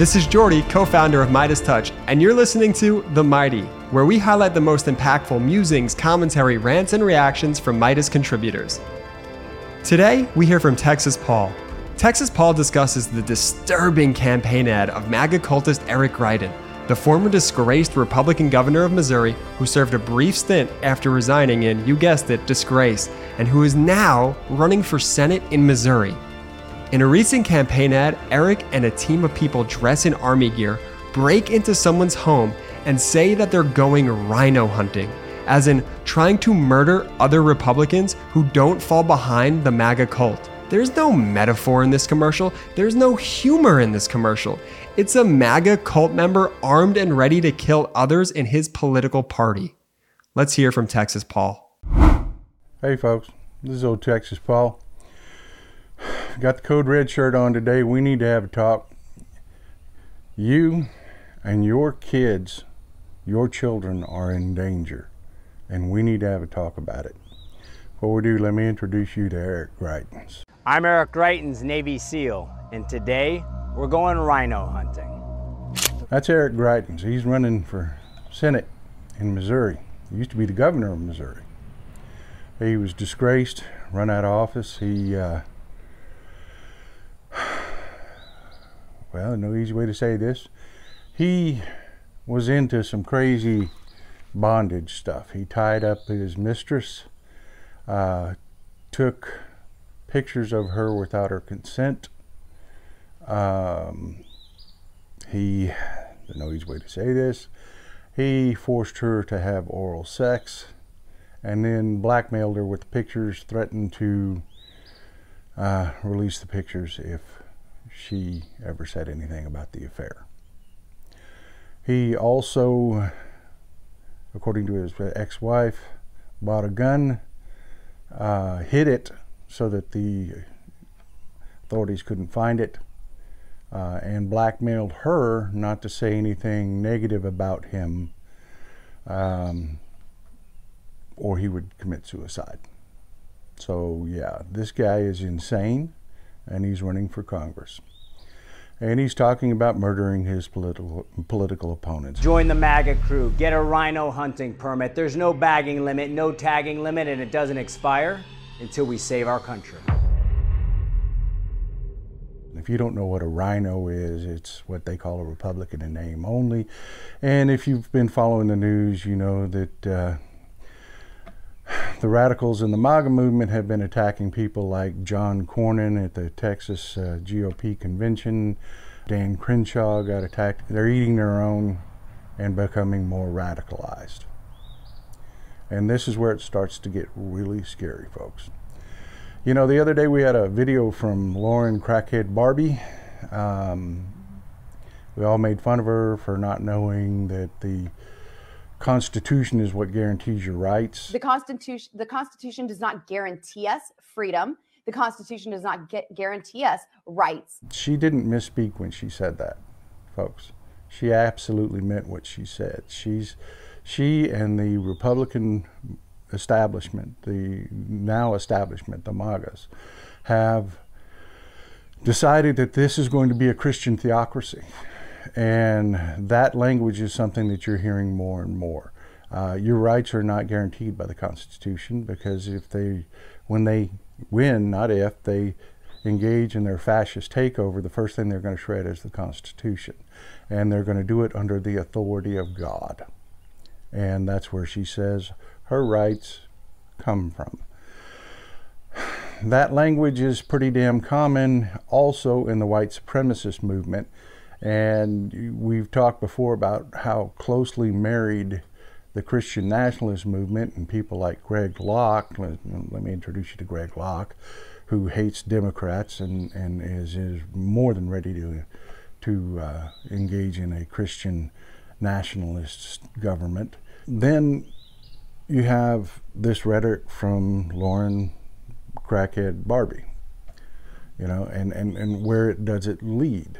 This is Jordy, co founder of Meidas Touch, and you're listening to The Mighty, where we highlight the most impactful musings, commentary, rants, and reactions from Meidas contributors. Today, we hear from Texas Paul. Texas Paul discusses the disturbing campaign ad of MAGA cultist Eric Greitens, the former disgraced Republican governor of Missouri who served a brief stint after resigning in, you guessed it, disgrace, and who is now running for Senate in Missouri. In a recent campaign ad, Eric and a team of people dressed in army gear break into someone's home and say that they're going RINO hunting, as in trying to murder other Republicans who don't fall behind the MAGA cult. There's no metaphor in this commercial, there's no humor in this commercial. It's a MAGA cult member armed and ready to kill others in his political party. Let's hear from Texas Paul. Hey, folks, this is old Texas Paul. Got the code red shirt on today. We need to have a talk. You and your kids, your children are in danger, and we need to have a talk about it. Before we do, let me introduce you to Eric Greitens. I'm Eric Greitens, Navy SEAL, and today we're going RINO hunting. That's Eric Greitens. He's running for Senate in Missouri. He used to be the governor of Missouri. He was disgraced, run out of office. He uh, well, no easy way to say this. He was into some crazy bondage stuff. He tied up his mistress, uh, took pictures of her without her consent. Um, he, no easy way to say this, he forced her to have oral sex and then blackmailed her with pictures, threatened to uh, release the pictures if she ever said anything about the affair. He also, according to his ex wife, bought a gun, uh, hid it so that the authorities couldn't find it, uh, and blackmailed her not to say anything negative about him, um, or he would commit suicide. So, yeah, this guy is insane and he's running for Congress. And he's talking about murdering his political political opponents. Join the MAGA crew. Get a RINO hunting permit. There's no bagging limit, no tagging limit, and it doesn't expire until we save our country. If you don't know what a RINO is, it's what they call a Republican in name only. And if you've been following the news, you know that uh, the radicals in the MAGA movement have been attacking people like John Cornyn at the Texas uh, GOP convention. Dan Crenshaw got attacked. They're eating their own and becoming more radicalized. And this is where it starts to get really scary, folks. You know, the other day we had a video from Lauren Crackhead Barbie. Um, we all made fun of her for not knowing that the Constitution is what guarantees your rights. The Constitution, the Constitution does not guarantee us freedom. The Constitution does not get, guarantee us rights. She didn't misspeak when she said that, folks. She absolutely meant what she said. She's she and the Republican establishment, the now establishment, the MAGAs, have decided that this is going to be a Christian theocracy. And that language is something that you're hearing more and more. Uh, your rights are not guaranteed by the Constitution because if they, when they win, not if, they engage in their fascist takeover, the first thing they're going to shred is the Constitution. And they're going to do it under the authority of God. And that's where she says her rights come from. That language is pretty damn common also in the white supremacist movement and we've talked before about how closely married the Christian nationalist movement and people like Greg Locke, let, me introduce you to Greg Locke, who hates Democrats and, and is, is more than ready to, to uh, engage in a Christian nationalist government. Then you have this rhetoric from Lauren Crackhead Barbie, you know, and, and, and where it does it lead?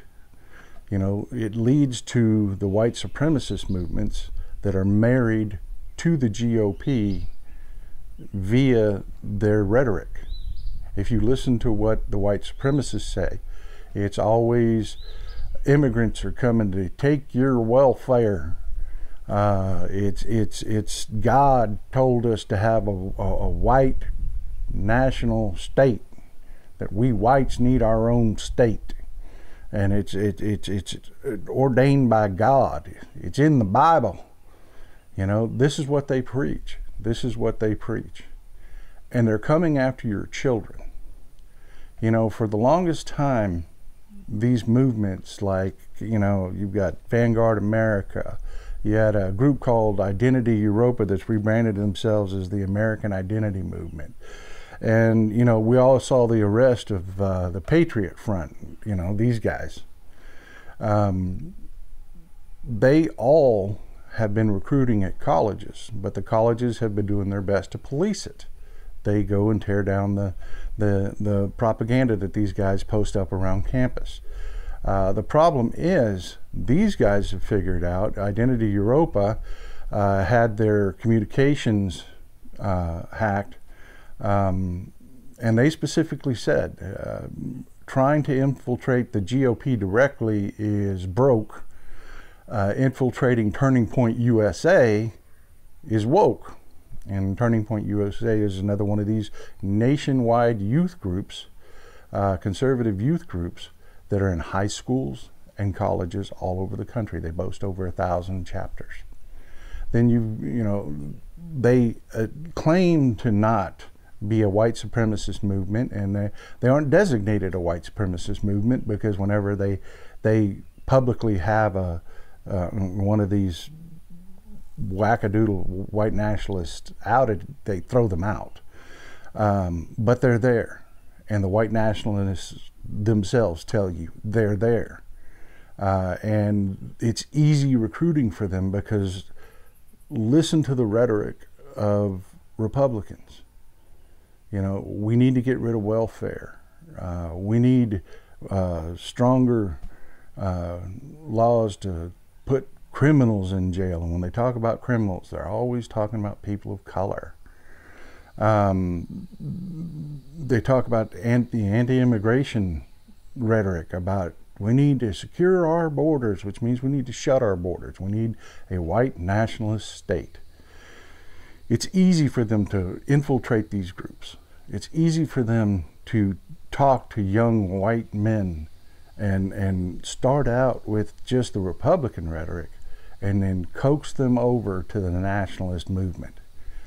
You know, it leads to the white supremacist movements that are married to the GOP via their rhetoric. If you listen to what the white supremacists say, it's always immigrants are coming to take your welfare. Uh, it's it's it's God told us to have a, a, a white national state that we whites need our own state, and it's it, it's it's ordained by God. It's in the Bible. You know, this is what they preach. This is what they preach. And they're coming after your children. You know, for the longest time, these movements, like, you know, you've got Vanguard America, you had a group called Identity Evropa that's rebranded themselves as the American Identity Movement. And, you know, we all saw the arrest of uh, the Patriot Front, you know, these guys. Um, they all have been recruiting at colleges, but the colleges have been doing their best to police it. They go and tear down the, the, the propaganda that these guys post up around campus. Uh, the problem is, these guys have figured out Identity Evropa uh, had their communications uh, hacked, um, and they specifically said uh, trying to infiltrate the GOP directly is broke uh, infiltrating Turning Point USA is woke. And Turning Point USA is another one of these nationwide youth groups, uh, conservative youth groups that are in high schools and colleges all over the country. They boast over a thousand chapters. Then you, you know, they uh, claim to not be a white supremacist movement, and they, they aren't designated a white supremacist movement because whenever they they publicly have a uh, one of these wackadoodle white nationalists outed, they throw them out. Um, but they're there. And the white nationalists themselves tell you they're there. Uh, and it's easy recruiting for them because listen to the rhetoric of Republicans. You know, we need to get rid of welfare. Uh, we need uh, stronger uh, laws to put criminals in jail. And when they talk about criminals, they're always talking about people of color. Um, they talk about anti, anti-immigration rhetoric about we need to secure our borders, which means we need to shut our borders. We need a white nationalist state. It's easy for them to infiltrate these groups. It's easy for them to talk to young white men and and start out with just the Republican rhetoric, and then coax them over to the nationalist movement,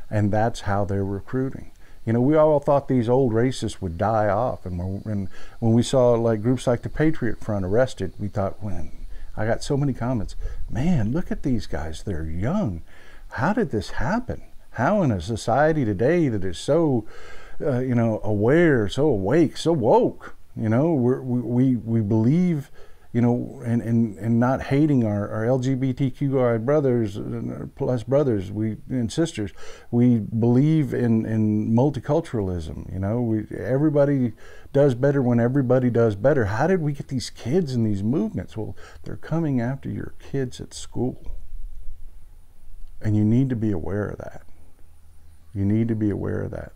and that's how they're recruiting. You know, we all thought these old racists would die off, and when when we saw like groups like the Patriot Front arrested, we thought, when I got so many comments, man, look at these guys, they're young. How did this happen? How in a society today that is so, uh, you know, aware, so awake, so woke, you know, we, we, we believe, you know, and, and, and not hating our, our LGBTQI brothers uh, plus brothers we and sisters. We believe in, in multiculturalism. You know, we, everybody does better when everybody does better. How did we get these kids in these movements? Well, they're coming after your kids at school. And you need to be aware of that. You need to be aware of that.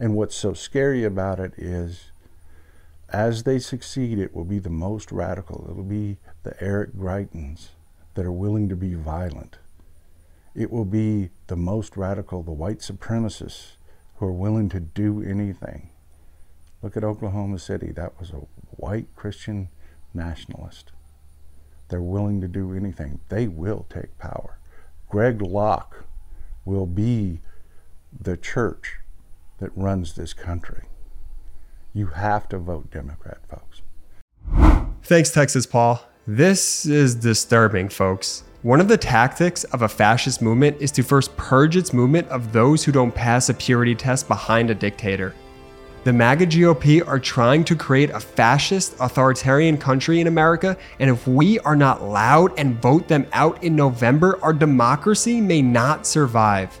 And what's so scary about it is as they succeed, it will be the most radical. It will be the Eric Greitens that are willing to be violent. It will be the most radical, the white supremacists who are willing to do anything. Look at Oklahoma City. That was a white Christian nationalist. They're willing to do anything. They will take power. Greg Locke will be the church that runs this country. You have to vote Democrat, folks. Thanks, Texas Paul. This is disturbing, folks. One of the tactics of a fascist movement is to first purge its movement of those who don't pass a purity test behind a dictator. The MAGA GOP are trying to create a fascist, authoritarian country in America, and if we are not loud and vote them out in November, our democracy may not survive.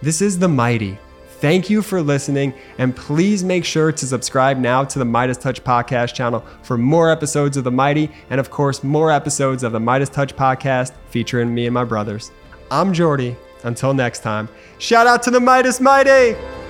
This is The Mighty. Thank you for listening, and please make sure to subscribe now to the Meidas Touch podcast channel for more episodes of The Mighty, and of course, more episodes of the Meidas Touch podcast featuring me and my brothers. I'm Jordy. Until next time, shout out to the Meidas Mighty!